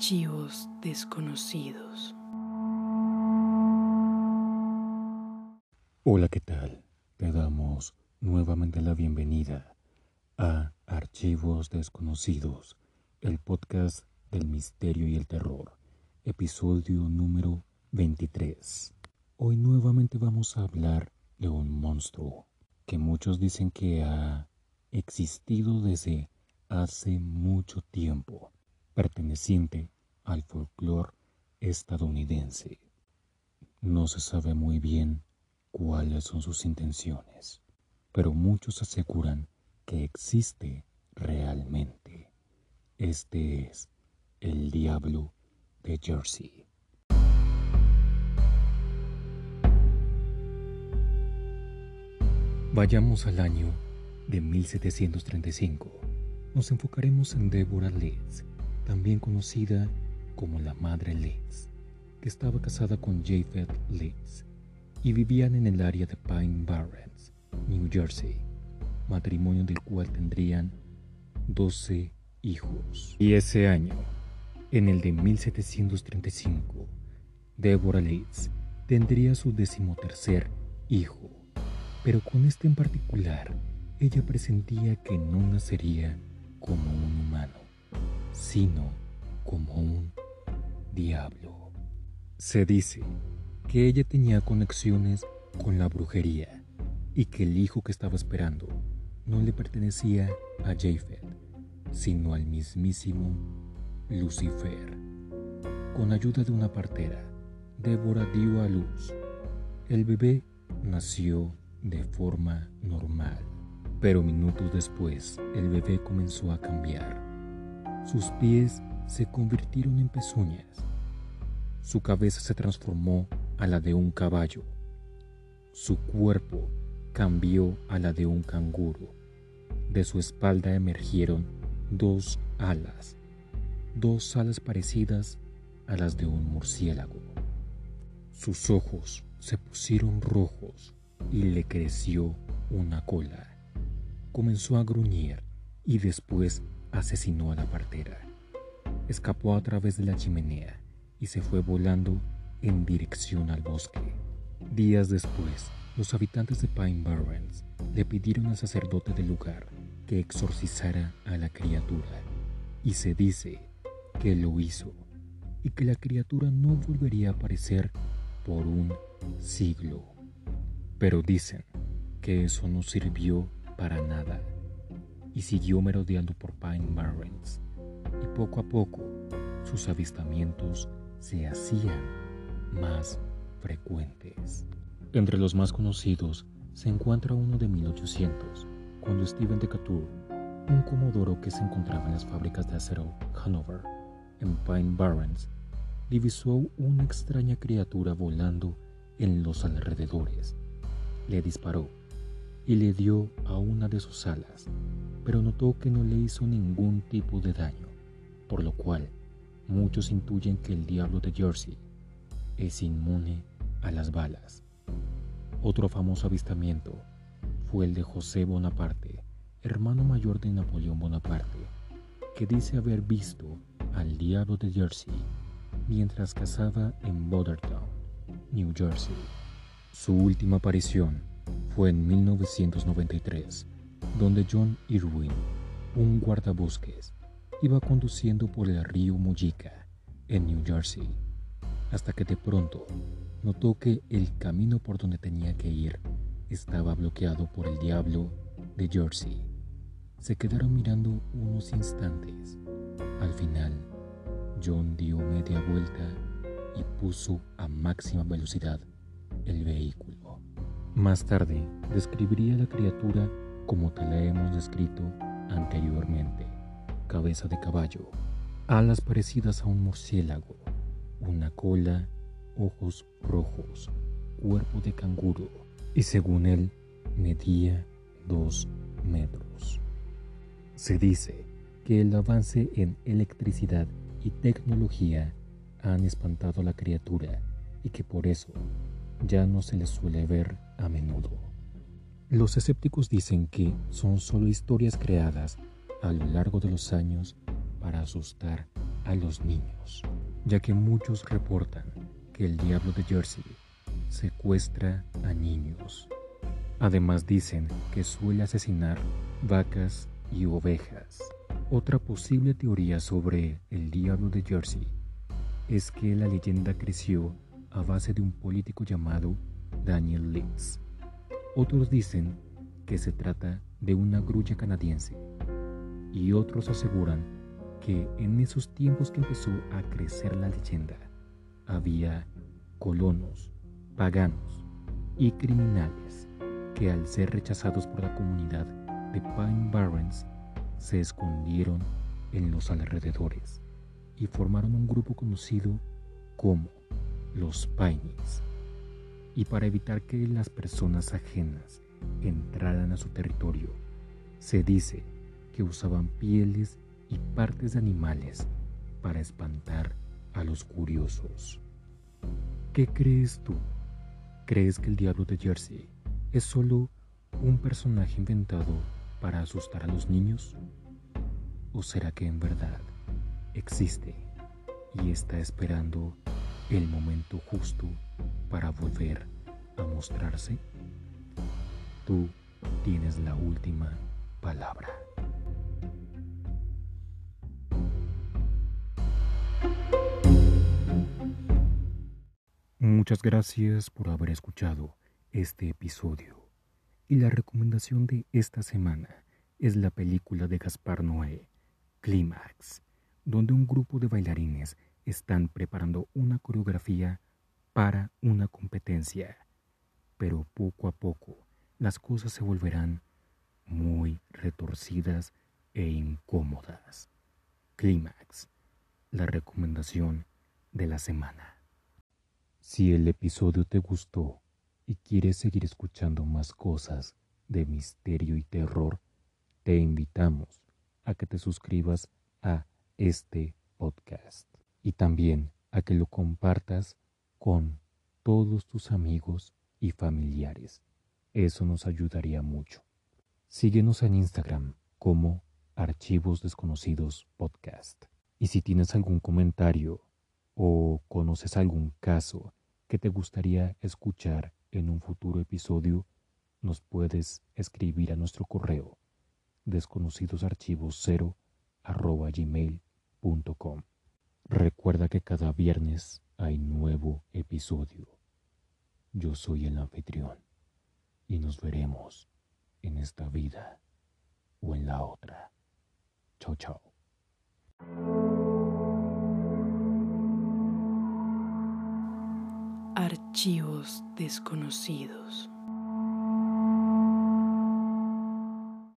Archivos desconocidos. Hola, ¿qué tal? Te damos nuevamente la bienvenida a Archivos desconocidos, el podcast del misterio y el terror, episodio número 23. Hoy nuevamente vamos a hablar de un monstruo que muchos dicen que ha existido desde hace mucho tiempo perteneciente al folclore estadounidense. No se sabe muy bien cuáles son sus intenciones, pero muchos aseguran que existe realmente. Este es el diablo de Jersey. Vayamos al año de 1735. Nos enfocaremos en Deborah Leeds, también conocida como la Madre Leeds, que estaba casada con Japhet Leeds y vivían en el área de Pine Barrens, New Jersey, matrimonio del cual tendrían 12 hijos. Y ese año, en el de 1735, Deborah Leeds tendría su decimotercer hijo, pero con este en particular, ella presentía que no nacería como un sino como un diablo. Se dice que ella tenía conexiones con la brujería y que el hijo que estaba esperando no le pertenecía a Japhet, sino al mismísimo Lucifer. Con ayuda de una partera, Débora dio a luz. El bebé nació de forma normal, pero minutos después el bebé comenzó a cambiar sus pies se convirtieron en pezuñas. Su cabeza se transformó a la de un caballo. Su cuerpo cambió a la de un canguro. De su espalda emergieron dos alas, dos alas parecidas a las de un murciélago. Sus ojos se pusieron rojos y le creció una cola. Comenzó a gruñir y después asesinó a la partera. Escapó a través de la chimenea y se fue volando en dirección al bosque. Días después, los habitantes de Pine Barrens le pidieron al sacerdote del lugar que exorcizara a la criatura y se dice que lo hizo y que la criatura no volvería a aparecer por un siglo. Pero dicen que eso no sirvió para nada y siguió merodeando por Pine Barrens, y poco a poco sus avistamientos se hacían más frecuentes. Entre los más conocidos se encuentra uno de 1800, cuando Stephen Decatur, un comodoro que se encontraba en las fábricas de acero Hanover, en Pine Barrens, divisó una extraña criatura volando en los alrededores. Le disparó y le dio a una de sus alas, pero notó que no le hizo ningún tipo de daño, por lo cual muchos intuyen que el diablo de Jersey es inmune a las balas. Otro famoso avistamiento fue el de José Bonaparte, hermano mayor de Napoleón Bonaparte, que dice haber visto al diablo de Jersey mientras cazaba en Bordertown, New Jersey. Su última aparición fue en 1993 donde John Irwin, un guardabosques, iba conduciendo por el río Mojica, en New Jersey, hasta que de pronto notó que el camino por donde tenía que ir estaba bloqueado por el diablo de Jersey. Se quedaron mirando unos instantes. Al final, John dio media vuelta y puso a máxima velocidad el vehículo. Más tarde, describiría a la criatura como te la hemos descrito anteriormente. Cabeza de caballo, alas parecidas a un murciélago, una cola, ojos rojos, cuerpo de canguro y según él medía dos metros. Se dice que el avance en electricidad y tecnología han espantado a la criatura y que por eso ya no se le suele ver a menudo. Los escépticos dicen que son solo historias creadas a lo largo de los años para asustar a los niños, ya que muchos reportan que el diablo de Jersey secuestra a niños. Además dicen que suele asesinar vacas y ovejas. Otra posible teoría sobre el diablo de Jersey es que la leyenda creció a base de un político llamado Daniel Leeds. Otros dicen que se trata de una grulla canadiense y otros aseguran que en esos tiempos que empezó a crecer la leyenda había colonos, paganos y criminales que al ser rechazados por la comunidad de Pine Barrens se escondieron en los alrededores y formaron un grupo conocido como los Pines. Y para evitar que las personas ajenas entraran a su territorio, se dice que usaban pieles y partes de animales para espantar a los curiosos. ¿Qué crees tú? ¿Crees que el diablo de Jersey es solo un personaje inventado para asustar a los niños? ¿O será que en verdad existe y está esperando el momento justo para volver a mostrarse? Tú tienes la última palabra. Muchas gracias por haber escuchado este episodio. Y la recomendación de esta semana es la película de Gaspar Noé, Clímax, donde un grupo de bailarines están preparando una coreografía para una competencia. Pero poco a poco las cosas se volverán muy retorcidas e incómodas. Clímax, la recomendación de la semana. Si el episodio te gustó y quieres seguir escuchando más cosas de misterio y terror, te invitamos a que te suscribas a este podcast y también a que lo compartas con todos tus amigos y familiares. Eso nos ayudaría mucho. Síguenos en Instagram como Archivos Desconocidos Podcast. Y si tienes algún comentario o conoces algún caso que te gustaría escuchar en un futuro episodio, nos puedes escribir a nuestro correo desconocidosarchivos0 gmail.com. Recuerda que cada viernes hay nuevo episodio. Yo soy el anfitrión y nos veremos en esta vida o en la otra. Chao, chao. Archivos desconocidos.